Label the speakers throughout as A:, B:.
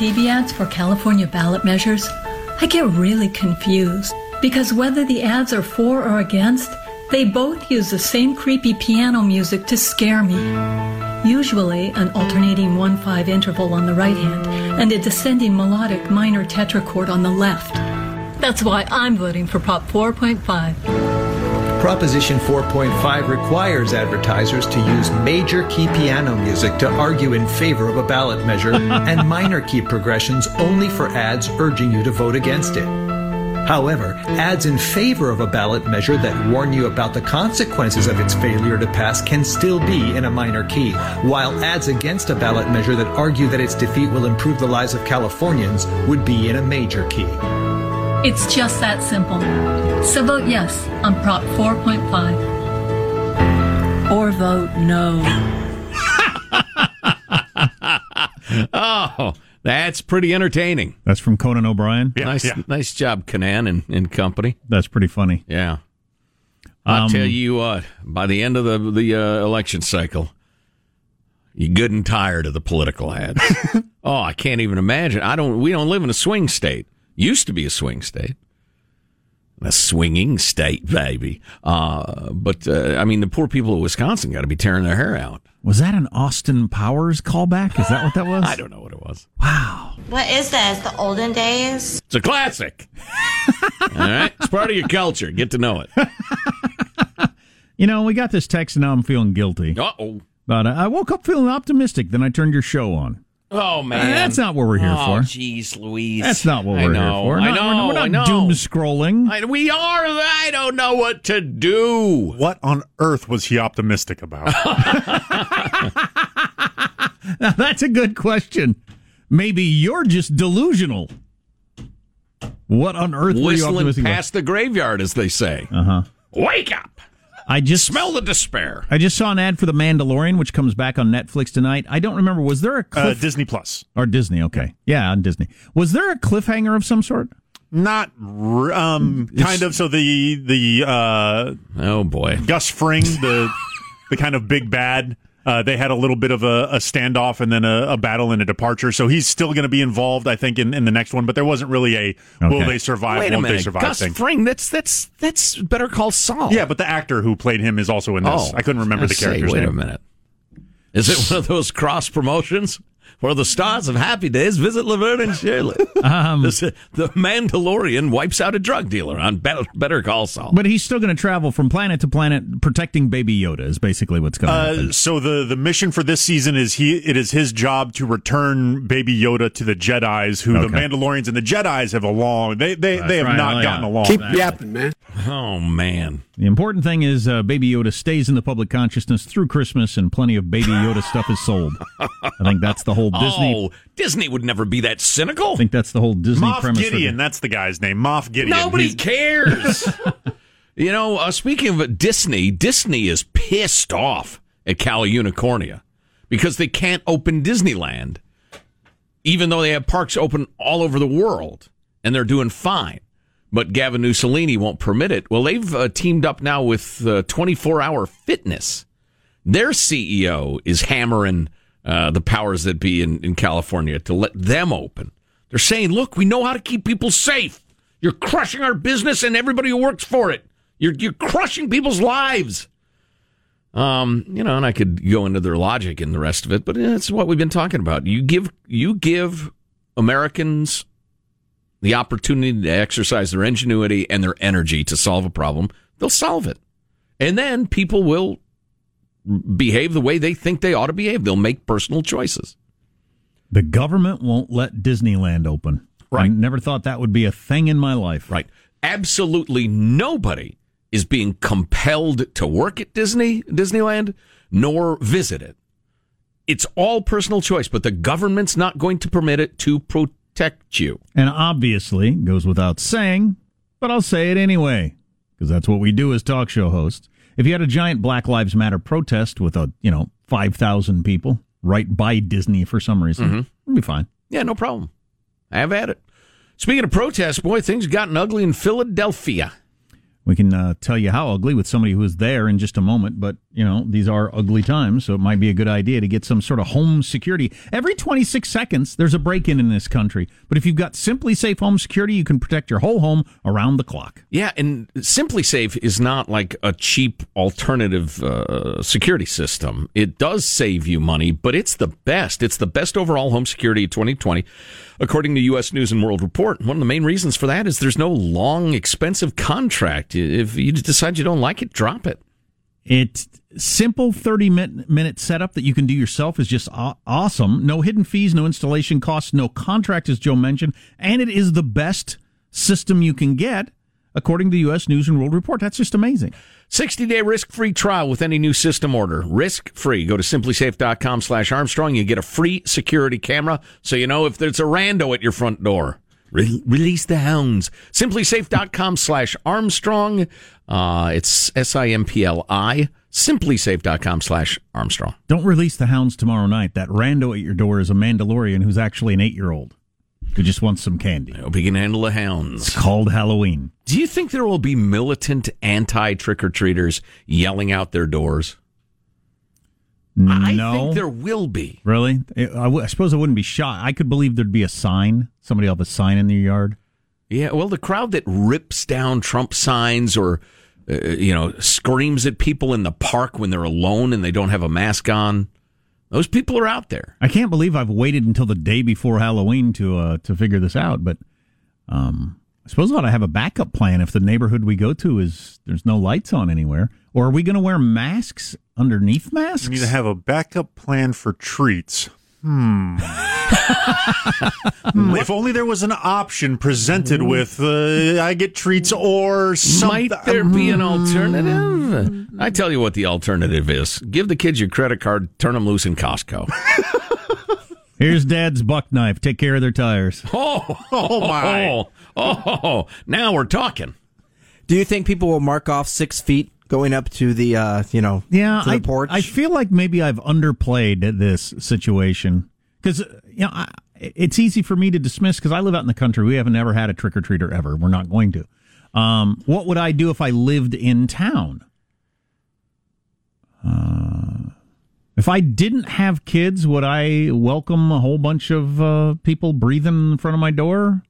A: TV ads for California ballot measures, I get really confused because whether the ads are for or against, they both use the same creepy piano music to scare me. Usually an alternating 1 5 interval on the right hand and a descending melodic minor tetrachord on the left. That's why I'm voting for Prop 4.5.
B: Proposition 4.5 requires advertisers to use major key piano music to argue in favor of a ballot measure and minor key progressions only for ads urging you to vote against it. However, ads in favor of a ballot measure that warn you about the consequences of its failure to pass can still be in a minor key, while ads against a ballot measure that argue that its defeat will improve the lives of Californians would be in a major key.
A: It's just that simple. So vote yes on Prop 4.5. Or vote no.
C: oh, that's pretty entertaining.
D: That's from Conan O'Brien.
C: Yeah, nice, yeah. nice job, Conan and, and company.
D: That's pretty funny.
C: Yeah. I'll um, tell you what. By the end of the the uh, election cycle, you're good and tired of the political ads. oh, I can't even imagine. I don't. We don't live in a swing state. Used to be a swing state. A swinging state, baby. Uh, but uh, I mean, the poor people of Wisconsin got to be tearing their hair out.
D: Was that an Austin Powers callback? Is that what that was?
C: I don't know what it was.
D: Wow.
E: What is this? The olden days?
C: It's a classic. All right, it's part of your culture. Get to know it.
D: you know, we got this text, and now I'm feeling guilty.
C: Uh oh.
D: But uh, I woke up feeling optimistic. Then I turned your show on.
C: Oh man,
D: that's not what we're here
C: oh,
D: for.
C: Jeez, Louise,
D: that's not what we're
C: know,
D: here for.
C: I know,
D: we're not,
C: I know.
D: doom scrolling.
C: I, we are. I don't know what to do.
F: What on earth was he optimistic about?
D: now, that's a good question. Maybe you're just delusional. What on earth
C: Whistling
D: were you optimistic
C: past
D: about?
C: the graveyard, as they say.
D: Uh huh.
C: Wake up.
D: I just
C: smell the despair.
D: I just saw an ad for The Mandalorian, which comes back on Netflix tonight. I don't remember. Was there a cliff-
F: uh, Disney Plus
D: or Disney? Okay, yeah, on Disney. Was there a cliffhanger of some sort?
F: Not um, kind of. So the the uh,
C: oh boy,
F: Gus Fring, the the kind of big bad. Uh, they had a little bit of a, a standoff and then a, a, battle and a departure. So he's still going to be involved, I think, in, in the next one. But there wasn't really a okay. will they survive?
C: Wait
F: won't
C: minute.
F: they survive?
C: Gus
F: thing.
C: Fring. That's that's that's Better Call Saul.
F: Yeah, but the actor who played him is also in this.
C: Oh,
F: I couldn't remember the character's
C: wait
F: name.
C: a minute. Is it one of those cross promotions? For the stars of Happy Days, visit Laverne and Shirley.
D: Um,
C: this, the Mandalorian wipes out a drug dealer on Better, Better Call Saul.
D: But he's still going to travel from planet to planet, protecting Baby Yoda. Is basically what's going to
F: uh,
D: happen.
F: So the the mission for this season is he it is his job to return Baby Yoda to the Jedi's, who
D: Okay.
F: the Mandalorians and the Jedi's have along. They they
D: That's
F: they have
D: right.
F: not
D: Oh,
F: gotten
D: yeah.
F: along.
G: Keep yapping, man.
C: Oh man,
D: The important thing is uh, Baby Yoda stays in the public consciousness through Christmas, and plenty of Baby Yoda stuff is sold. I think that's the whole Disney.
C: Oh, Disney would never be that cynical.
D: I think that's the whole Disney
F: Moff
D: premise. for
F: Gideon,
D: the-
F: that's the guy's name. Moff Gideon.
C: Nobody
F: He's-
C: cares. you know, uh, speaking of Disney, Disney is pissed off at Cal Unicornia because they can't open Disneyland, even though they have parks open all over the world and they're doing fine. But Gavin Mussolini won't permit it. Well, they've uh, teamed up now with uh, 24 Hour Fitness. Their CEO is hammering uh, the powers that be in, in California to let them open. They're saying, look, we know how to keep people safe. You're crushing our business and everybody who works for it. You're, you're crushing people's lives. Um, you know, and I could go into their logic and the rest of it, but it's what we've been talking about. You give you give Americans the opportunity to exercise their ingenuity and their energy to solve a problem, they'll solve it. And then people will behave the way they think they ought to behave. They'll make personal choices.
D: the government won't let Disneyland open. I
C: Right.
D: never thought that would be a thing in my life.
C: Right. Absolutely nobody is being compelled to work at Disney Disneyland nor visit it. It's all personal choice, but the government's not going to permit it to protect you.
D: And obviously, goes without saying, but I'll say it anyway, because that's what we do as talk show hosts. If you had a giant Black Lives Matter protest with a, you know, 5,000 people right by Disney for some reason,
C: Mm-hmm.
D: it'd be fine.
C: Yeah, no problem. I have at it. Speaking of protests, boy, things have gotten ugly in Philadelphia.
D: We can uh, tell you how ugly with somebody who was there in just a moment, but you know, these are ugly times, so it might be a good idea to get some sort of home security. Every 26 seconds, there's a break in in this country. But if you've got SimpliSafe Home Security, you can protect your whole home around the clock.
C: Yeah, and SimpliSafe is not like a cheap alternative uh, security system. It does save you money, but it's the best. It's the best overall home security 2020, according to U.S. News and World Report. One of the main reasons for that is there's no long, expensive contract. If you decide you don't like it, drop it.
D: It's simple 30 minute setup that you can do yourself is just awesome. No hidden fees, no installation costs, no contract, as Joe mentioned, and it is the best system you can get, according to the U.S. News and World Report. That's just amazing.
C: 60 day risk free trial with any new system order. Risk free. Go to simplisafe.com slash Armstrong. You get a free security camera so you know if there's a rando at your front door. Re- release the hounds. Simplisafe.com slash Armstrong. Uh, it's S I M P L I. Simplisafe.com slash Armstrong.
D: Don't release the hounds tomorrow night. That rando at your door is a Mandalorian who's actually an eight year old who just wants some candy.
C: I hope he can handle the hounds.
D: It's called Halloween.
C: Do you think there will be militant anti trick or treaters yelling out their doors?
D: No.
C: I think there will be.
D: Really? I, w- I suppose I wouldn't be shocked. I could believe there'd be a sign. Somebody will have a sign in their yard.
C: Yeah, well, the crowd that rips down Trump signs or, uh, you know, screams at people in the park when they're alone and they don't have a mask on, those people are out there.
D: I can't believe I've waited until the day before Halloween to uh, to figure this out, but um, I suppose I ought to have a backup plan if the neighborhood we go to is there's no lights on anywhere. Or are we going to wear masks underneath masks?
F: We need to have a backup plan for treats. Hmm. if only there was an option presented with uh, I get treats or something.
C: Might there be an alternative? I tell you what the alternative is. Give the kids your credit card, turn them loose in Costco.
D: Here's Dad's buck knife. Take care of their tires.
C: Oh, oh my. Oh, oh, now we're talking.
G: Do you think people will mark off six feet going up to the uh, you know
D: yeah
G: to the
D: I,
G: porch.
D: I feel like maybe I've underplayed this situation because you know I, it's easy for me to dismiss because I live out in the country. We haven't ever had a trick or treater ever. We're not going to. Um, what would I do if I lived in town? Uh, if I didn't have kids, would I welcome a whole bunch of uh, people breathing in front of my door?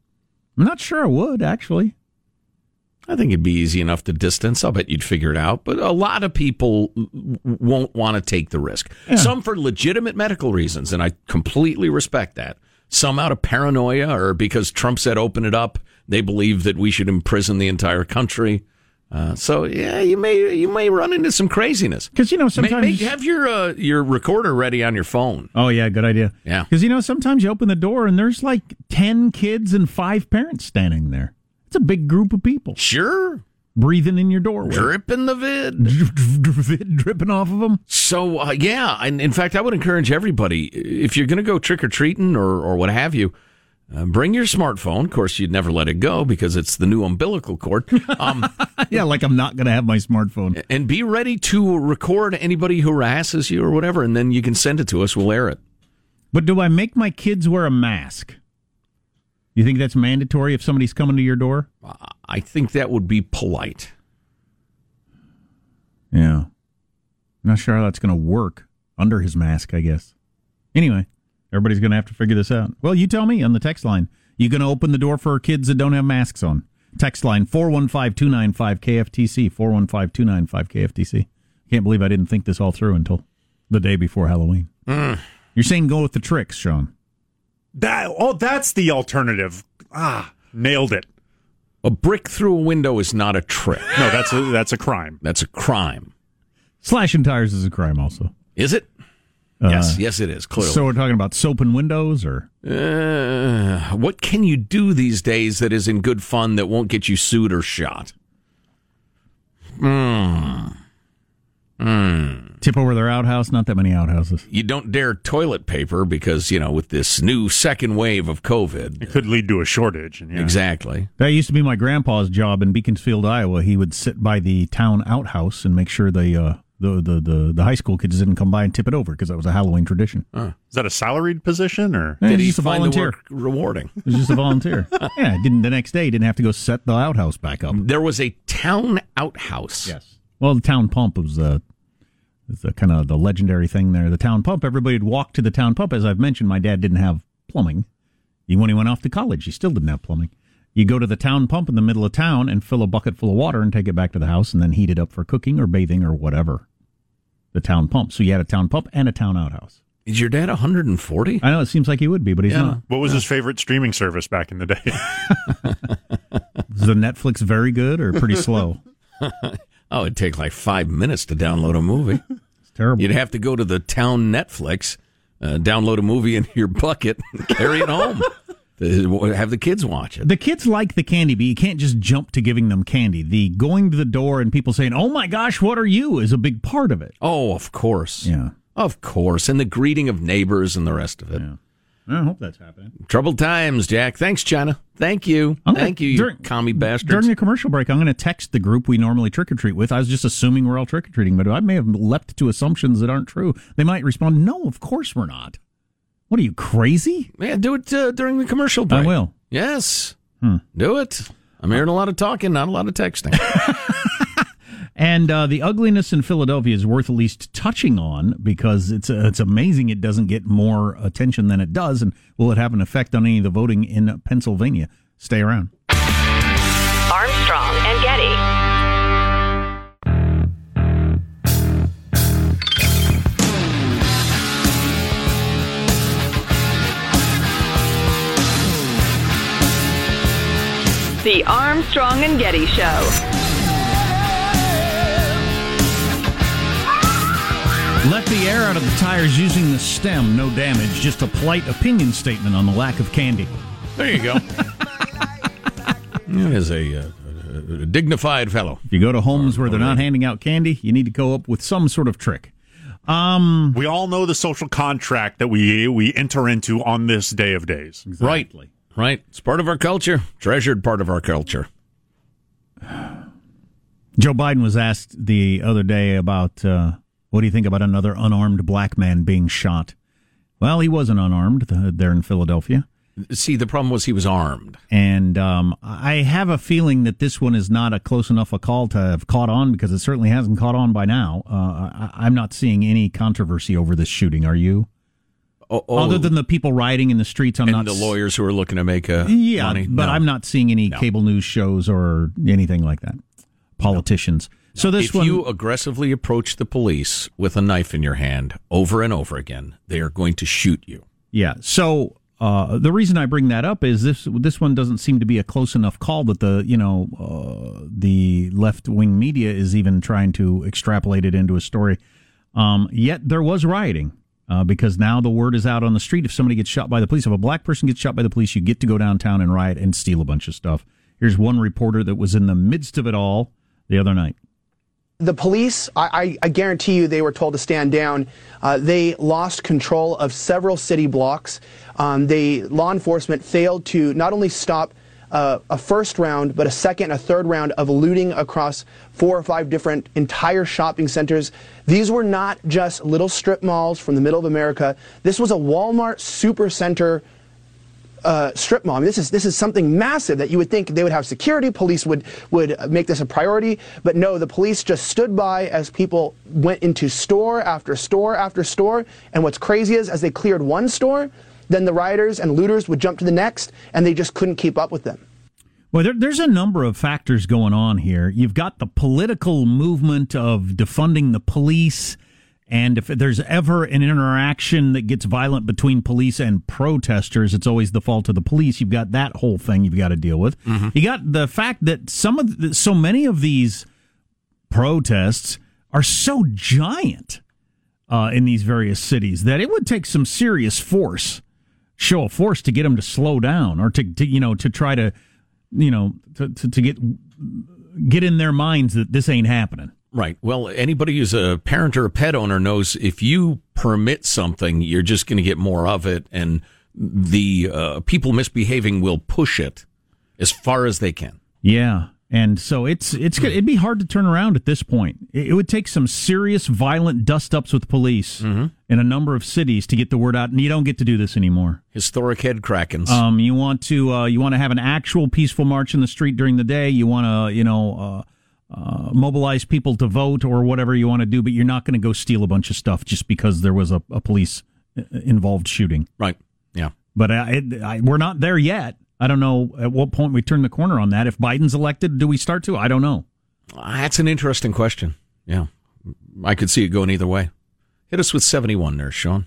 D: I'm not sure I would actually.
C: I think it'd be easy enough to distance. I'll bet you'd figure it out. But a lot of people won't want to take the risk. Yeah. Some for legitimate medical reasons, and I completely respect that. Some out of paranoia or because Trump said open it up, they believe that we should imprison the entire country. Uh, so yeah, you may you may run into some craziness
D: because you know sometimes
C: have your uh, your recorder ready on your phone.
D: Oh yeah, good idea.
C: Yeah,
D: because you know sometimes you open the door and there's like ten kids and five parents standing there. It's a big group of people.
C: Sure.
D: Breathing in your doorway.
C: Dripping the vid.
D: vid dripping off of them.
C: So, uh, yeah. And in fact, I would encourage everybody, if you're going to go trick or treating or, or what have you, uh, bring your smartphone. Of course, you'd never let it go because it's the new umbilical cord. Um,
D: yeah, like I'm not going to have my smartphone.
C: And be ready to record anybody who harasses you or whatever, and then you can send it to us. We'll air it.
D: But do I make my kids wear a mask? You think that's mandatory if somebody's coming to your door?
C: I think that would be polite.
D: Yeah. I'm Not sure how that's going to work under his mask, I guess. Anyway, everybody's going to have to figure this out. Well, you tell me on the text line. You going to open the door for kids that don't have masks on? Text line 415-295-KFTC, 415-295-KFTC. Can't believe I didn't think this all through until the day before Halloween.
C: Mm.
D: You're saying go with the tricks, Sean.
F: That oh, that's the alternative. Ah, nailed it.
C: A brick through a window is not a trick.
F: No, that's a that's a crime.
C: That's a crime.
D: Slashing tires is a crime, also.
C: Is it? Uh, yes, yes, it is. Clearly.
D: So we're talking about soap and windows, or
C: uh, what can you do these days that is in good fun that won't get you sued or shot? Hmm.
D: Hmm. Tip over their outhouse. Not that many outhouses.
C: You don't dare toilet paper because you know with this new second wave of COVID,
F: it could lead to a shortage.
C: Yeah. Exactly.
D: That used to be my grandpa's job in Beaconsfield, Iowa. He would sit by the town outhouse and make sure the uh, the, the, the the high school kids didn't come by and tip it over because that was a Halloween tradition.
F: Uh, is that a salaried position or
C: yeah, did he just a volunteer? rewarding.
D: It was just a volunteer. yeah, didn't the next day he didn't have to go set the outhouse back up.
C: There was a town outhouse.
D: Yes. Well, the town pump was uh, It's the kind of the legendary thing there. The town pump. Everybody would walk to the town pump. As I've mentioned, my dad didn't have plumbing. Even when he went off to college, he still didn't have plumbing. You go to the town pump in the middle of town and fill a bucket full of water and take it back to the house and then heat it up for cooking or bathing or whatever. The town pump. So you had a town pump and a town outhouse.
C: Is your dad 140?
D: I know it seems like he would be, but he's
C: Yeah.
D: not.
F: What was his favorite streaming service back in the day?
D: Is the Netflix very good or pretty slow?
C: Oh, it'd take like five minutes to download a movie.
D: It's terrible.
C: You'd have to go to the town Netflix, uh, download a movie in your bucket, and carry it home. have the kids watch it.
D: The kids like the candy, but you can't just jump to giving them candy. The going to the door and people saying, "Oh my gosh, what are you?" is a big part of it.
C: Oh, of course.
D: Yeah.
C: Of course. And the greeting of neighbors and the rest of it.
D: I hope that's happening.
C: Troubled times, Jack. Thanks, China. Thank you.
D: Gonna-
C: Thank you, you
D: during-
C: commie bastards.
D: During the commercial break, I'm going to text the group we normally trick or treat with. I was just assuming we're all trick or treating, but I may have leapt to assumptions that aren't true. They might respond, "No, of course we're not." What are you crazy?
C: yeah, do it uh, during the commercial break.
D: I will.
C: Yes. Do it. I'm hearing a lot of talking, not a lot of texting.
D: And uh, the ugliness in Philadelphia is worth at least touching on because it's uh, it's amazing it doesn't get more attention than it does. And will it have an effect on any of the voting in Pennsylvania? Stay around.
H: Armstrong and Getty. The Armstrong and Getty Show.
D: Let the air out of the tires using the stem. No damage. Just a polite opinion statement on the lack of candy.
C: there you go. That is a, uh, a dignified fellow.
D: If you go to homes where they're not handing out candy, you need to go up with some sort of trick. Um,
F: we all know the social contract that we we enter into on this day of days.
C: Right. Right. It's part of our culture, treasured part of our culture.
D: Joe Biden was asked the other day about uh, what do you think about another unarmed black man being shot? Well, he wasn't unarmed uh, there in Philadelphia.
C: See, the problem was he was armed.
D: And um, I have a feeling that this one is not a close enough a call to have caught on because it certainly hasn't caught on by now. Uh, I, I'm not seeing any controversy over this shooting. Are you?
C: Oh, oh,
D: Other than the people rioting in the streets, I'm
C: and
D: not.
C: the lawyers who are looking to make a
D: Yeah,
C: money.
D: but
C: No.
D: I'm not seeing any
C: No.
D: cable news shows or anything like that. Politicians. So this
C: if
D: one,
C: you aggressively approach the police with a knife in your hand over and over again, they are going to shoot you.
D: Yeah. So uh, the reason I bring that up is this: this one doesn't seem to be a close enough call that the you know uh, the left wing media is even trying to extrapolate it into a story. Um, yet there was rioting uh, because now the word is out on the street. If somebody gets shot by the police, if a black person gets shot by the police, you get to go downtown and riot and steal a bunch of stuff. Here's one reporter that was in the midst of it all the other night.
I: The police, I, I, guarantee you, they were told to stand down. Uh, they lost control of several city blocks. Um, they law enforcement failed to not only stop uh, a first round, but a second, a third round of looting across four or five different entire shopping centers. These were not just little strip malls from the middle of America. This was a Walmart supercenter uh, strip mall. I mean, this is this is something massive that you would think they would have security. Police would would make this a priority, but no, the police just stood by as people went into store after store after store. And what's crazy is, as they cleared one store, then the rioters and looters would jump to the next, and they just couldn't keep up with them.
D: Well, there, there's a number of factors going on here. You've got the political movement of defunding the police. And if there's ever an interaction that gets violent between police and protesters, it's always the fault of the police. You've got that whole thing you've got to deal with. You got the fact that some of the, so many of these protests are so giant uh, in these various cities that it would take some serious force, show of force, to get them to slow down or to, to you know to try to you know to, to, to get get in their minds that this ain't happening.
C: Right. Well, anybody who's a parent or a pet owner knows if you permit something, you're just going to get more of it, and the uh, people misbehaving will push it as far as they can.
D: Yeah. And so it's it's it'd be hard to turn around at this point. It it would take some serious violent dust ups with police in a number of cities to get the word out, and you don't get to do this anymore.
C: Historic head krakens.
D: Um, you want to uh, you want to have an actual peaceful march in the street during the day. You want to you know uh, mobilize people to vote or whatever you want to do, but you're not going to go steal a bunch of stuff just because there was a, a police uh, involved shooting.
C: Right. Yeah.
D: But uh, it, I, we're not there yet. I don't know at what point we turn the corner on that. If Biden's elected, do we start to? I don't know.
C: That's an interesting question. Yeah. I could see it going either way. Hit us with 71 there, Sean.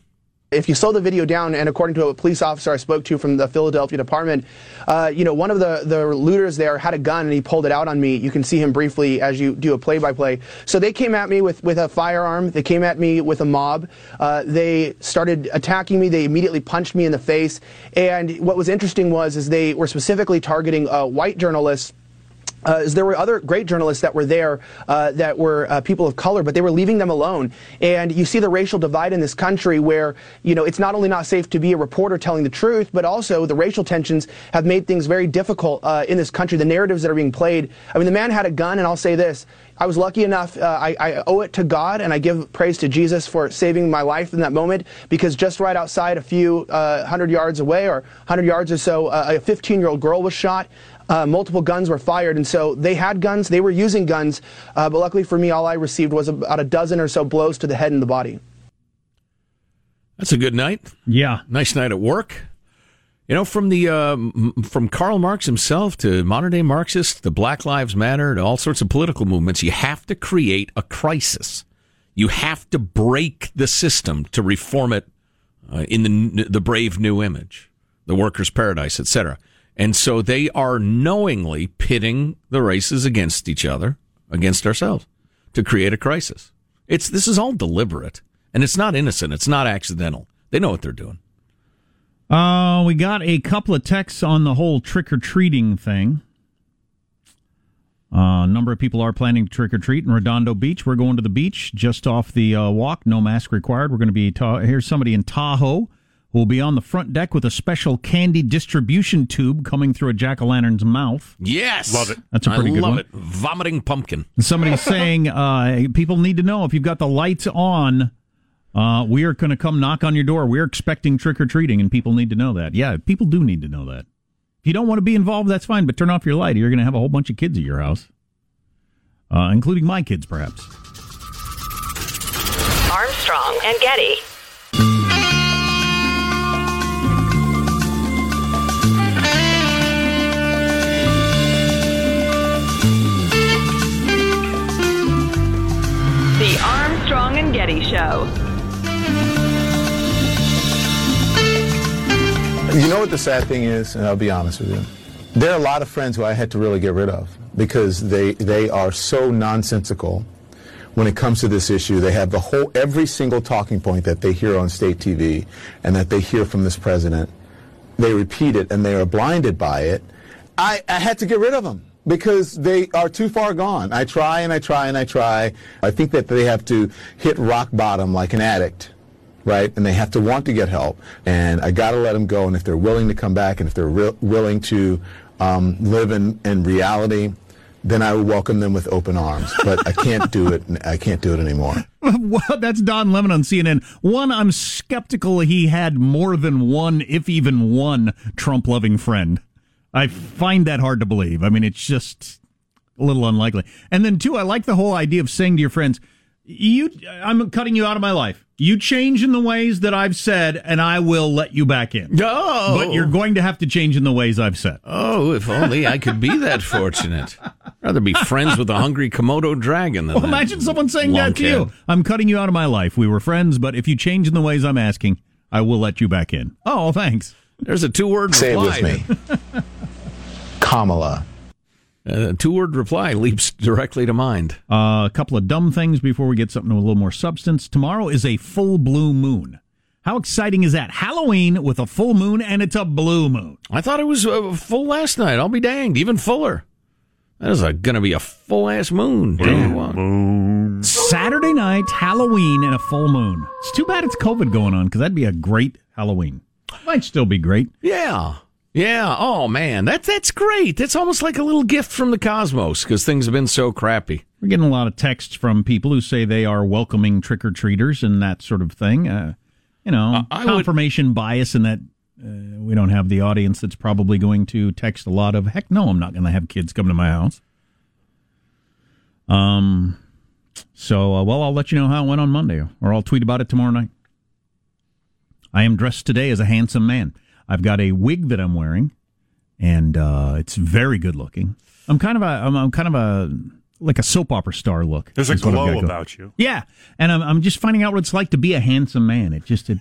I: If you slow the video down, and according to a police officer I spoke to from the Philadelphia department, uh, you know, one of the, the looters there had a gun and he pulled it out on me. You can see him briefly as you do a play by play. So they came at me with, with a firearm. They came at me with a mob. Uh, they started attacking me. They immediately punched me in the face. And what was interesting was, is they were specifically targeting uh, white journalists uh, there were other great journalists that were there uh, that were uh, people of color, but they were leaving them alone. And you see the racial divide in this country where, you know, it's not only not safe to be a reporter telling the truth, but also the racial tensions have made things very difficult uh, in this country. The narratives that are being played. I mean, the man had a gun, and I'll say this. I was lucky enough, uh, I, I, owe it to God, and I give praise to Jesus for saving my life in that moment, because just right outside, a few uh, hundred yards away, or 100 yards or so, a 15 year old girl was shot. Uh, multiple guns were fired, and so they had guns, they were using guns, uh, but luckily for me, all I received was about a dozen or so blows to the head and the body.
C: That's a good night.
D: Yeah,
C: nice night at work. You know, from the uh, from Karl Marx himself to modern day Marxists, to Black Lives Matter, to all sorts of political movements, you have to create a crisis. You have to break the system to reform it uh, in the the brave new image, the workers' paradise, etc. And so they are knowingly pitting the races against each other, against ourselves, to create a crisis. It's this is all deliberate, and it's not innocent. It's not accidental. They know what they're doing.
D: Uh, we got a couple of texts on the whole trick or treating thing. Uh, a number of people are planning to trick or treat in Redondo Beach. We're going to the beach just off the uh, walk, no mask required. We're going to be ta- here's somebody in Tahoe who will be on the front deck with a special candy distribution tube coming through a jack o' lantern's mouth.
C: Yes,
F: love it.
D: That's a pretty
C: I
D: good
C: love
D: one.
C: it. Vomiting pumpkin.
D: Somebody's saying uh, people need to know if you've got the lights on. Uh, we are going to come knock on your door. We're expecting trick or treating, and people need to know that. Yeah, people do need to know that. If you don't want to be involved, that's fine, but turn off your light. You're going to have a whole bunch of kids at your house, uh, including my kids, perhaps.
H: Armstrong and Getty. Getty Show.
J: You know what the sad thing is, and I'll be honest with you. There are a lot of friends who I had to really get rid of because they they are so nonsensical when it comes to this issue. They have the whole every single talking point that they hear on state TV and that they hear from this president. They repeat it and they are blinded by it. I, I had to get rid of them because they are too far gone. I try and I try and I try. I think that they have to hit rock bottom like an addict right? And they have to want to get help. And I got to let them go. And if they're willing to come back and if they're re- willing to um, live in, in reality, then I will welcome them with open arms. But I can't do it. I can't do it anymore.
D: well, that's Don Lemon on CNN. One, I'm skeptical he had more than one, if even one, Trump loving friend. I find that hard to believe. I mean, it's just a little unlikely. And then two, I like the whole idea of saying to your friends, "You, I'm cutting you out of my life. You change in the ways that I've said, and I will let you back in.
C: No,
D: but you're going to have to change in the ways I've said.
C: Oh, if only I could be that fortunate. I'd rather be friends with a hungry Komodo dragon than
D: Well,
C: that
D: imagine someone saying that to you. I'm cutting you out of my life. We were friends, but if you change in the ways I'm asking, I will let you back in. Oh, thanks.
C: There's a two-word
J: Say it
C: reply.
J: with me. Kamala.
C: A two-word reply leaps directly to mind.
D: Uh, a couple of dumb things before we get something with a little more substance. Tomorrow is a full blue moon. How exciting is that? Halloween with a full moon, and it's a blue moon.
C: I thought it was uh, full last night. I'll be danged. Even fuller. That is going to be a full ass moon. Tell you what.
D: Saturday night, Halloween, and a full moon. It's too bad it's COVID going on because that'd be a great Halloween. Might still be great.
C: Yeah. Yeah. Oh man, that's that's great. That's almost like a little gift from the cosmos because things have been so crappy.
D: We're getting a lot of texts from people who say they are welcoming trick or treaters and that sort of thing. Uh, you know,
C: would-
D: confirmation bias and that uh, we don't have the audience that's probably going to text a lot of, heck no, I'm not going to have kids come to my house. Um, so, uh, well, I'll let you know how it went on Monday, or I'll tweet about it tomorrow night. I am dressed today as a handsome man. I've got a wig that I'm wearing, and uh, it's very good looking. I'm kind of a, I'm, I'm kind of a like a soap opera star look.
F: There's a
D: is what I've got
F: glow
D: going.
F: about you.
D: Yeah, and I'm I'm just finding out what it's like to be a handsome man. It just it,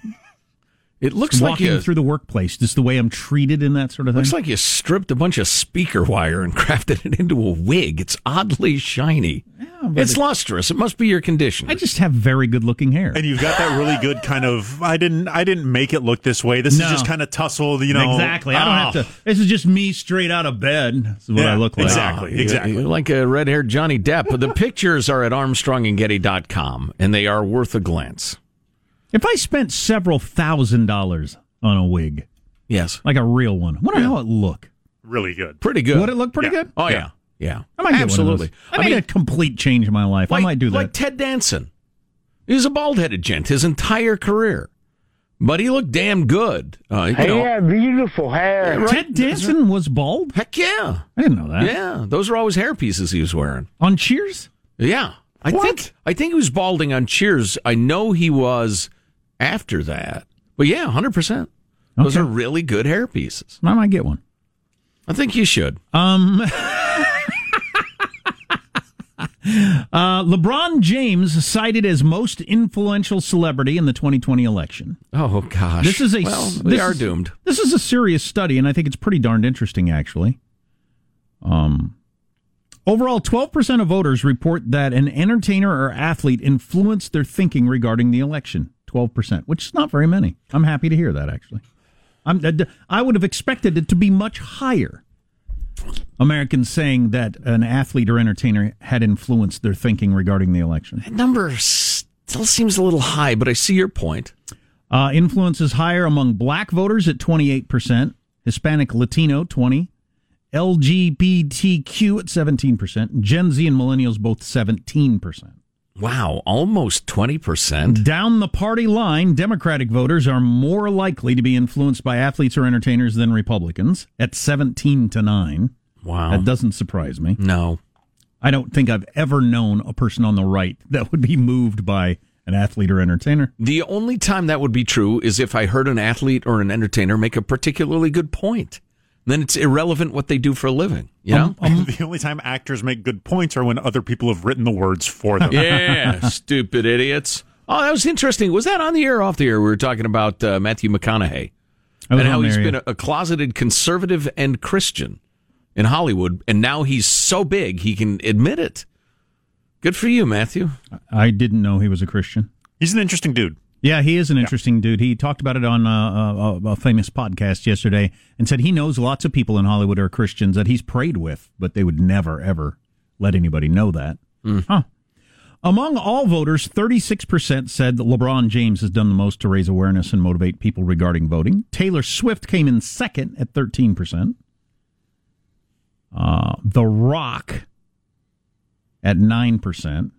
C: It looks like
D: walking
C: you,
D: through the workplace, just the way I'm treated and that sort of thing.
C: looks like you stripped a bunch of speaker wire and crafted it into a wig. It's oddly shiny.
D: but
C: it's
D: it-
C: lustrous. It must be your condition.
D: I just have very good looking hair.
F: And you've got that really good kind of. I didn't. I didn't make it look this way. This
D: No.
F: is just kind of tussled. You know.
D: exactly. I don't have ah. to. This is just me straight out of bed. This is what
F: Yeah,
D: I look like.
F: exactly.
C: Ah, you-
F: exactly.
C: You're like a red haired Johnny Depp. The pictures are at armstrongandgetty.com, and they are worth a glance.
D: If I spent several thousand dollars on a wig,
C: Yes.
D: like a real one, I wonder how it look.
F: Really good.
C: Pretty good.
D: Would it look pretty
F: Yeah.
D: good?
C: Oh, yeah. Yeah.
D: I might get
C: Absolutely.
D: One of those. I, made a complete change in my life.
C: like,
D: I might do that.
C: Like Ted Danson. He was a bald headed gent his entire career. But he looked damn good. Uh, you know,
K: beautiful hair.
C: right?
D: Ted Danson was bald.
C: Heck yeah.
D: I didn't know that.
C: Yeah. Those were always hair pieces he was wearing.
D: On Cheers.
C: Yeah. I think I think he was balding on Cheers. I know he was after that. But yeah, 100%. Those
D: Okay.
C: are really good hair pieces.
D: I might get one.
C: I think you should.
D: Um. Uh, LeBron James cited as most influential celebrity in the 2020 election.
C: Oh gosh.
D: This is a
C: well, we are
D: is-
C: doomed.
D: This is a serious study, and I think it's pretty darned interesting, actually. Um, overall, 12% of voters report that an entertainer or athlete influenced their thinking regarding the election. 12%, which is not very many. I'm happy to hear that, actually. I'm, I would have expected it to be much higher. Americans saying that an athlete or entertainer had influenced their thinking regarding the election.
C: That number still seems a little high, but I see your point.
D: Uh, influence is higher among black voters at 28%, Hispanic Latino 20, LGBTQ at 17%, Gen Z and millennials both 17%.
C: Wow, almost 20%.
D: Down the party line, Democratic voters are more likely to be influenced by athletes or entertainers than Republicans at 17 to 9.
C: Wow.
D: That doesn't surprise me.
C: No.
D: I don't think I've ever known a person on the right that would be moved by an athlete or entertainer.
C: The only time that would be true is if I heard an athlete or an entertainer make a particularly good point. Then it's irrelevant what they do for a living, you know?
F: the only time actors make good points are when other people have written the words for them.
C: yeah, stupid idiots. Oh, that was interesting. Was that on the air or off the air? We were talking about uh, Matthew McConaughey and how
D: on
C: he's
D: there,
C: been a, a closeted conservative and Christian in Hollywood, and now he's so big he can admit it. Good for you, Matthew.
D: I didn't know he was a Christian.
F: He's an interesting dude.
D: Yeah, he is an interesting dude. He talked about it on uh, a, a famous podcast yesterday and said he knows lots of people in Hollywood are Christians that he's prayed with, but they would never, ever let anybody know that. Huh. Among all voters, 36% said that LeBron James has done the most to raise awareness and motivate people regarding voting. Taylor Swift came in second at 13%. Uh, the Rock at 9%.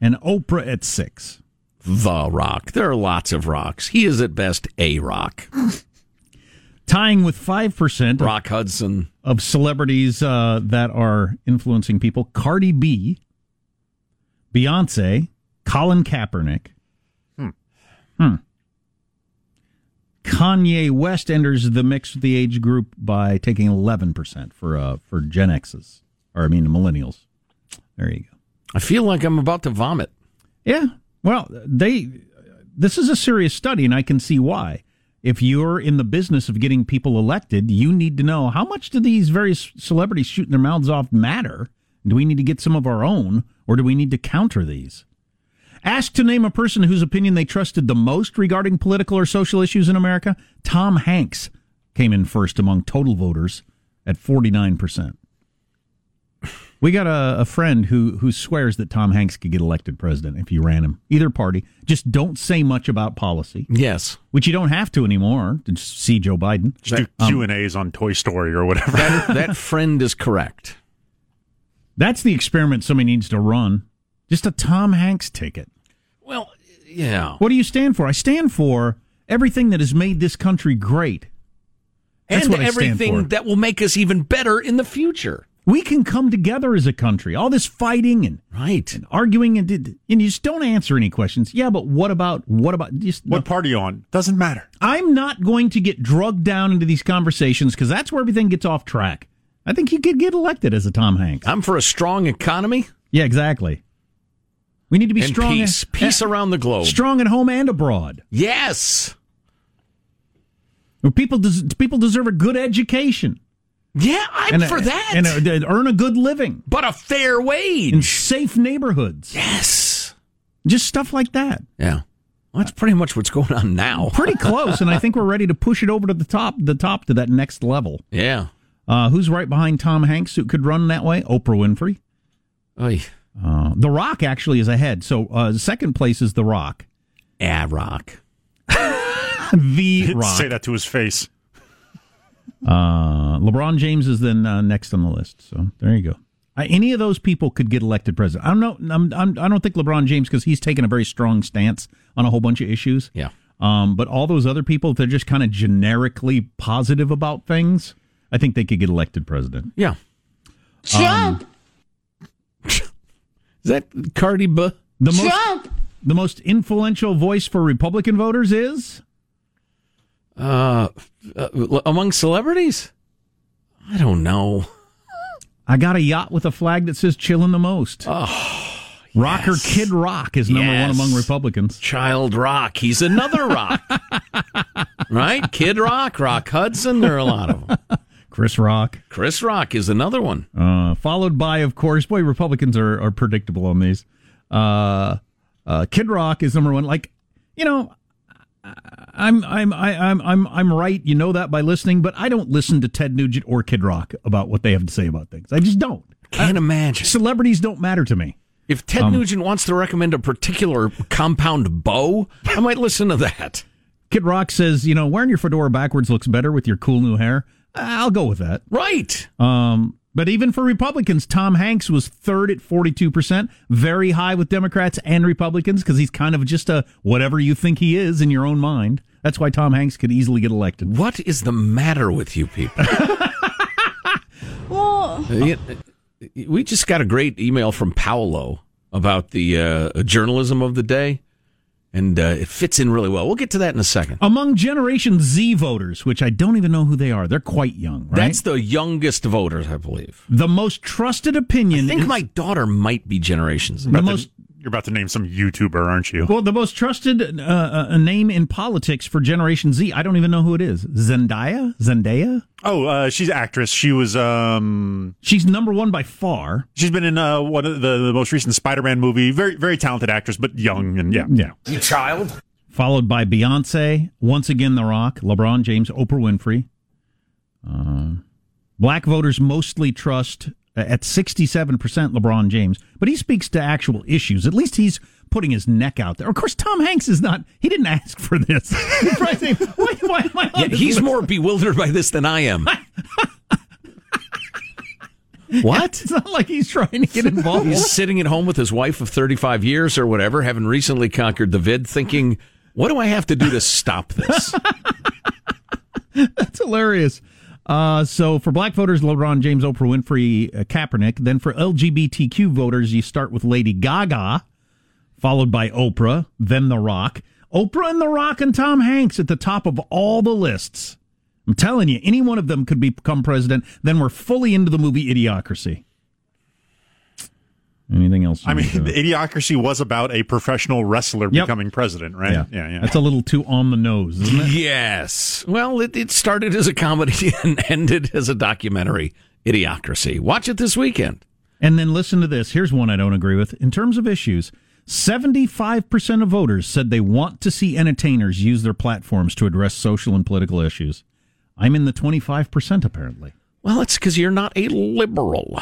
D: And Oprah at 6
C: The Rock. There are lots of rocks. He is at best a rock.
D: tying with 5%
C: Rock Hudson.
D: of celebrities uh, that are influencing people Cardi B, Beyonce, Colin Kaepernick. Hmm. Kanye West enters the mix with the age group by taking 11% for uh, for Gen X's, or I mean millennials. There you go.
C: I feel like I'm about to vomit.
D: Yeah. Well, they this is a serious study and I can see why. If you're in the business of getting people elected, you need to know how much do these various celebrities shooting their mouths off matter? Do we need to get some of our own or do we need to counter these? Asked to name a person whose opinion they trusted the most regarding political or social issues in America, Tom Hanks came in first among total voters at 49%. We got a, a friend who who swears that Tom Hanks could get elected president if you ran him. Either party. Just don't say much about policy,
C: Yes.
D: which you don't have to anymore to see Joe Biden.
F: Just do um, Q and A's on Toy Story or whatever.
C: That, that friend is correct.
D: That's the experiment somebody needs to run. Just a Tom Hanks ticket.
C: Well, yeah.
D: What do you stand for? I stand for everything that has made this country great. That's
C: and
D: what I stand
C: everything
D: for.
C: that will make us even better in the future.
D: We can come together as a country. All this fighting and
C: right
D: and arguing and and you just don't answer any questions. Yeah, but what about what about just
F: What party you on? Doesn't matter.
D: I'm not going to get drugged down into these conversations because that's where everything gets off track. I think you could get elected as a Tom Hanks.
C: I'm for a strong economy.
D: Yeah, exactly. We need to be
C: and
D: strong.
C: peace, peace around the globe.
D: Strong at home and abroad.
C: Yes.
D: People des- people deserve a good education.
C: Yeah, I'm
D: and a-
C: for that.
D: and a- earn a good living
C: but a fair wage.
D: in safe neighborhoods.
C: yes.
D: Just stuff like that.
C: Yeah. Well, that's pretty much what's going on now.
D: Pretty close, and I think we're ready to push it over to the top, the top to that next level.
C: Yeah.
D: Uh, who's right behind Tom Hanks who could run that way? Oprah Winfrey.
C: Oy.
D: Uh, the Rock actually is ahead. So uh, second place is The Rock.
C: Ah, rock.
D: the Rock.
F: Say that to his face.
D: Uh, LeBron James is then uh, next on the list. So there you go. Uh, any of those people could get elected president. I don't know. I'm, I'm, I don't think LeBron James because he's taken a very strong stance on a whole bunch of issues.
C: Yeah.
D: Um, but all those other people, they're just kind of generically positive about things. I think they could get elected president.
C: Yeah.
E: Trump.
C: Is that Cardi B?
D: The most
E: Trump.
D: the most influential voice for Republican voters is
C: Uh, uh, among celebrities? I don't know.
D: I got a yacht with a flag that says "chillin' the most."
C: Oh,
D: Rocker Kid Rock is number
C: Yes.
D: one among Republicans.
C: Child Rock. He's another Rock. right? Kid Rock, Rock Hudson. There are a lot of them.
D: Chris Rock.
C: Chris Rock is another one.
D: Uh, followed by, of course, boy, Republicans are, are predictable on these. Uh, uh, Kid Rock is number one. Like, you know, I'm I'm I, I'm I'm I'm right. You know that by listening, but I don't listen to Ted Nugent or Kid Rock about what they have to say about things. I just don't.
C: Can't imagine.
D: Celebrities don't matter to me.
C: If Ted
D: Um,
C: Nugent wants to recommend a particular compound bow, I might listen to that.
D: Kid Rock says, you know, wearing your fedora backwards looks better with your cool new hair. I'll go with that.
C: Right.
D: Um, but even for Republicans, Tom Hanks was third at 42%, very high with Democrats and Republicans because he's kind of just a whatever you think he is in your own mind. That's why Tom Hanks could easily get elected.
C: What is the matter with you people? Uh, you- we just got a great email from Paolo about the uh, journalism of the day, and uh, it fits in really well. We'll get to that in a second.
D: Among Generation Z voters, which I don't even know who they are, they're quite young, right?
C: That's the youngest voters, I believe.
D: the most trusted opinion.
C: I think
D: is-
C: my daughter might be generations.
D: the most
F: you're about to name some YouTuber, aren't you?
D: well, the most trusted uh, uh, name in politics for Generation Z. I don't even know who it is. Zendaya, Zendaya.
F: Oh, uh, she's actress. She was um,
D: She's number one by far.
F: she's been in uh, one of the, the most recent Spider-Man movie. Very very talented actress, but young and yeah.
D: Yeah.
C: You child.
D: followed by Beyonce, once again The Rock, LeBron James, Oprah Winfrey. Uh, black voters mostly trust Uh, at 67% LeBron James, but he speaks to actual issues. At least he's putting his neck out there. Of course, Tom Hanks is not, he didn't ask for this. He's saying, why, why am I
C: Yeah, he's
D: list?"
C: more bewildered by this than I am. what?
D: It's not like he's trying to get involved.
C: He's sitting at home with his wife of 35 years or whatever, having recently conquered the vid, thinking, what do I have to do to stop this?
D: That's hilarious. Uh, so for black voters, LeBron James, Oprah Winfrey, uh, Kaepernick. Then for LGBTQ voters, you start with Lady Gaga, followed by Oprah, then The Rock. Oprah and The Rock and Tom Hanks at the top of all the lists. I'm telling you, any one of them could become president. Then we're fully into the movie Idiocracy. Anything else?
F: I mean,
D: to-
F: the Idiocracy was about a professional wrestler
D: Yep.
F: becoming president, right?
D: yeah,
F: yeah, yeah.
D: That's a little too on the nose, isn't it?
C: yes. Well, it, it started as a comedy and ended as a documentary. Idiocracy. Watch it this weekend.
D: And then listen to this. Here's one I don't agree with. In terms of issues, 75% of voters said they want to see entertainers use their platforms to address social and political issues. I'm in the 25% apparently.
C: Well, it's because you're not a liberal.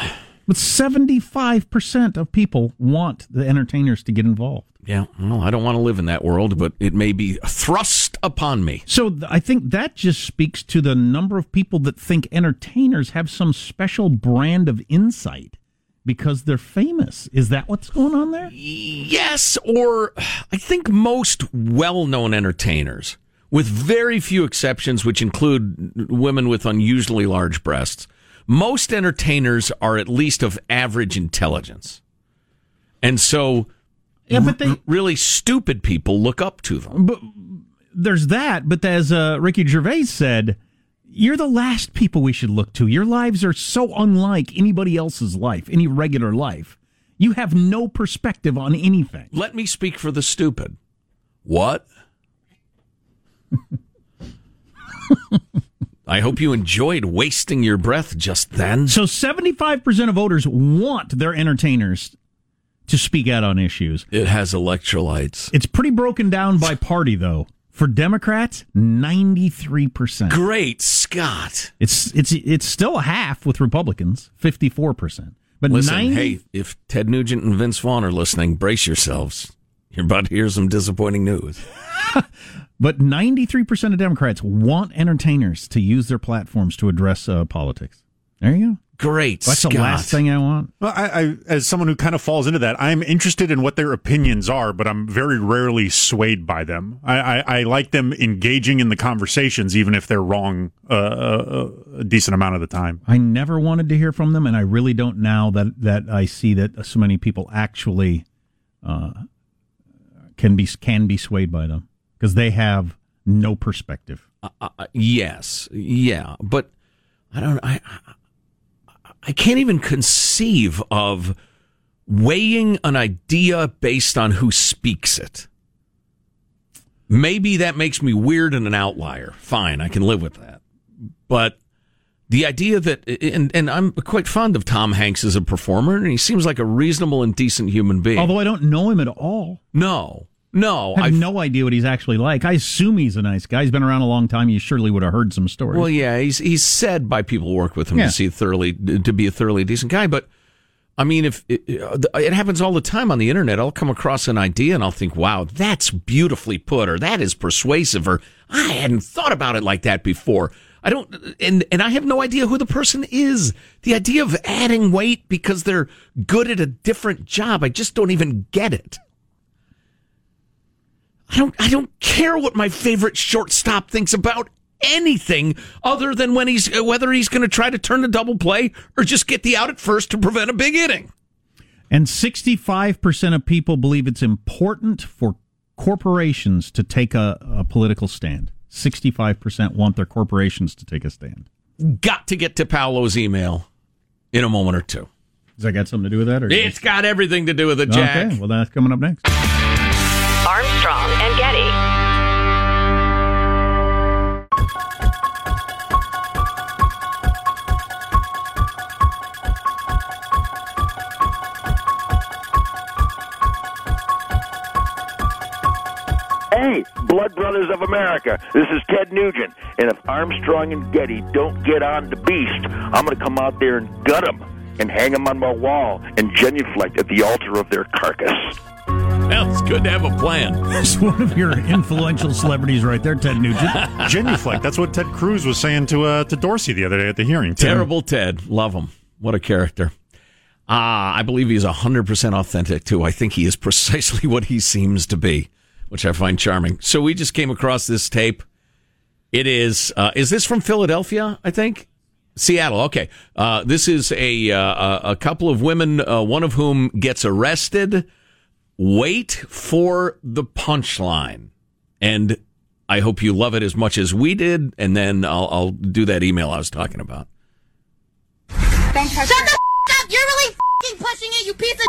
D: But 75% of people want the entertainers to get involved.
C: Yeah, well, I don't want to live in that world, but it may be thrust upon me.
D: So th- I think that just speaks to the number of people that think entertainers have some special brand of insight because they're famous. Is that what's going on there?
C: Yes, or I think most well known entertainers, with very few exceptions, which include women with unusually large breasts, most entertainers are at least of average intelligence. And so
D: Yeah, but they-
C: r- really stupid people look up to them.
D: But there's that. But as uh, Ricky Gervais said, you're the last people we should look to. Your lives are so unlike anybody else's life, any regular life. You have no perspective on anything.
C: Let me speak for the stupid. What? I hope you enjoyed wasting your breath just then.
D: So 75% of voters want their entertainers to speak out on issues.
C: It has electrolytes.
D: It's pretty broken down by party, though. For Democrats, 93%.
C: Great Scott.
D: It's it's it's still a half with Republicans, 54%. But
C: Listen,
D: 90
C: hey, if Ted Nugent and Vince Vaughn are listening, brace yourselves. You're about to hear some disappointing news.
D: But 93% of Democrats want entertainers to use their platforms to address uh, politics. There you go.
C: Great
D: That's
C: Scott.
D: the last thing I want.
F: Well, I, I, as someone who kind of falls into that, I'm interested in what their opinions are, but I'm very rarely swayed by them. I, I, I like them engaging in the conversations, even if they're wrong uh, a, a decent amount of the time.
D: I never wanted to hear from them, and I really don't now that, that I see that so many people actually uh, can be can be swayed by them because they have no perspective.
C: Uh, yes, yeah, but I don't. I I can't even conceive of weighing an idea based on who speaks it. Maybe that makes me weird and an outlier. Fine, I can live with that. But the idea that, and, and I'm quite fond of Tom Hanks as a performer, and he seems like a reasonable and decent human being.
D: Although I don't know him at all.
C: no, no,
D: I have
C: I
D: no idea what he's actually like. I assume he's a nice guy. He's been around a long time. You surely would have heard some stories.
C: Well, yeah, he's he's said by people who work with him
D: Yeah.
C: to see thoroughly to be a thoroughly decent guy. But I mean, if it, it happens all the time on the internet, I'll come across an idea and I'll think, "Wow, that's beautifully put," or "That is persuasive," or "I hadn't thought about it like that before." I don't, and and I have no idea who the person is. The idea of adding weight because they're good at a different job, I just don't even get it. I don't I don't care what my favorite shortstop thinks about anything other than when he's whether he's going to try to turn a double play or just get the out at first to prevent a big inning.
D: And 65% of people believe it's important for corporations to take a, a political stand. 65% want their corporations to take a stand.
C: Got to get to Paolo's email in a moment or two.
D: Does that got something to do with that? Or
C: It's got everything to do with it, Jack.
D: Okay, well, that's coming up next.
K: Blood Brothers of America, this is Ted Nugent. And if Armstrong and Getty don't get on the beast, I'm going to come out there and gut them and hang them on my wall and genuflect at the altar of their carcass.
C: Well, it's good to have a plan.
D: That's one of your influential celebrities right there, Ted Nugent.
F: Genuflect. That's what Ted Cruz was saying to uh, to Dorsey the other day at the hearing. too.
C: Terrible Ted. Love him. What a character. Ah, I believe he's 100% authentic, too. I think he is precisely what he seems to be, which I find charming. So we just came across this tape. It is, uh, is this from Philadelphia, I think? Seattle. Okay. Uh, this is a, uh, a a couple of women, uh, one of whom gets arrested. Wait for the punchline. And I hope you love it as much as we did. And then I'll, I'll do that email I was talking about.
E: Don't touch Shut the f- up! You're really f***ing pushing it, you piece of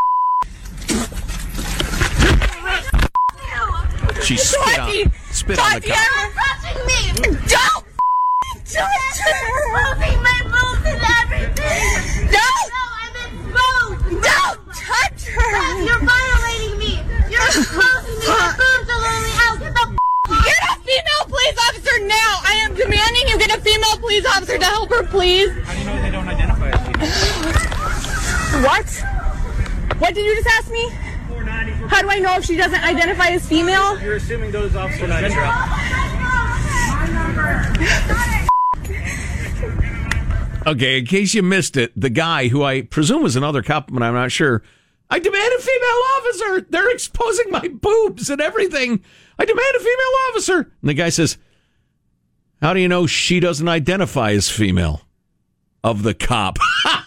C: She spit on, spit on the
E: Tati, you're touching me! Don't f***ing touch her! Moving my boobs and everything! No! No, I'm exposed! Don't touch her! You're violating me! You're exposing me! My boobs are literally out! Get the f- Get a female police officer now! I am demanding you get a female police officer to help her, please!
L: How do you know they don't identify as female?
E: What? What did you just ask me? How do I know if she doesn't identify as female?
L: You're assuming those officers are gender.
C: Okay, in case you missed it, the guy who I presume was another cop, but I'm not sure. I demand a female officer. They're exposing my boobs and everything. I demand a female officer. And the guy says, How do you know she doesn't identify as female? of the cop.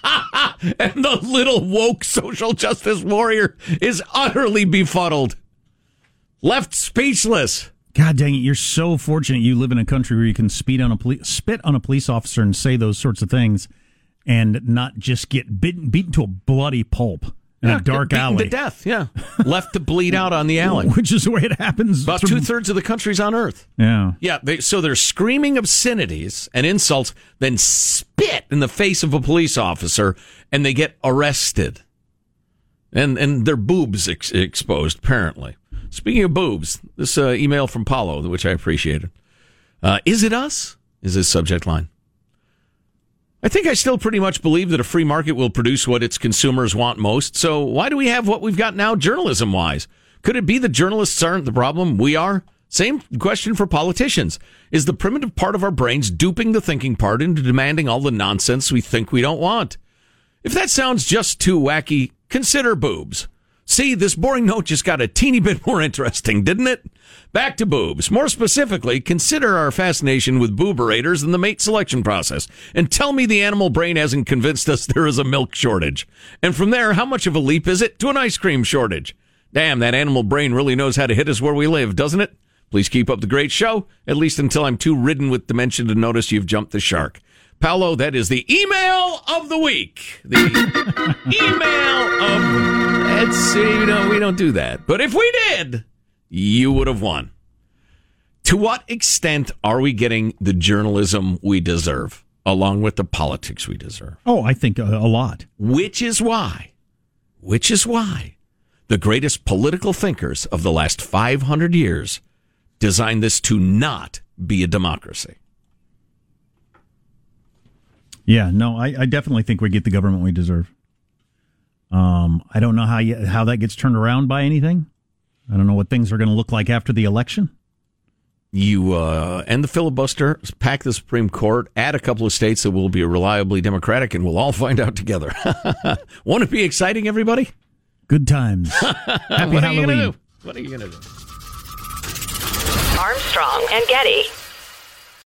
C: and the little woke social justice warrior is utterly befuddled, left speechless.
D: God dang it! You're so fortunate. You live in a country where you can speed on a spit on a police officer and say those sorts of things, and not just get beaten, beaten to a bloody pulp in
C: Yeah,
D: a dark alley,
C: to death. Yeah, left to bleed out on the alley.
D: which is the way it happens.
C: About two thirds of the countries on Earth.
D: Yeah.
C: Yeah, they, so they're screaming obscenities and insults, then spit in the face of a police officer, and they get arrested. And and their boobs ex- exposed, apparently. Speaking of boobs, this uh, email from Paulo, which I appreciated. Uh, is it us? Is his subject line. I think I still pretty much believe that a free market will produce what its consumers want most. So why do we have what we've got now journalism wise? Could it be the journalists aren't the problem? We are? Same question for politicians. Is the primitive part of our brains duping the thinking part into demanding all the nonsense we think we don't want? If that sounds just too wacky, consider boobs. See, this boring note just got a teeny bit more interesting, didn't it? Back to boobs. More specifically, consider our fascination with booberators and the mate selection process. And tell me the animal brain hasn't convinced us there is a milk shortage. And from there, how much of a leap is it to an ice cream shortage? Damn, that animal brain really knows how to hit us where we live, doesn't it? Please keep up the great show, at least until I'm too ridden with dementia to notice you've jumped the shark. Paolo, that is the email of the week. The email of let's see, you know, we don't do that. But if we did, you would have won. To what extent are we getting the journalism we deserve, along with the politics we deserve?
D: Oh, I think a, a lot.
C: Which is why, which is why the greatest political thinkers of the last 500 years designed this to not be a democracy.
D: Yeah, no, I, I definitely think we get the government we deserve. Um, I don't know how you, how that gets turned around by anything. I don't know what things are going to look like after the election.
C: You uh, end the filibuster, pack the Supreme Court, add a couple of states that will be reliably Democratic, and we'll all find out together. Won't it be exciting, everybody?
D: Good times. Happy
C: what Are you
D: Halloween.
C: gonna do? What are you going to do?
H: Armstrong and Getty.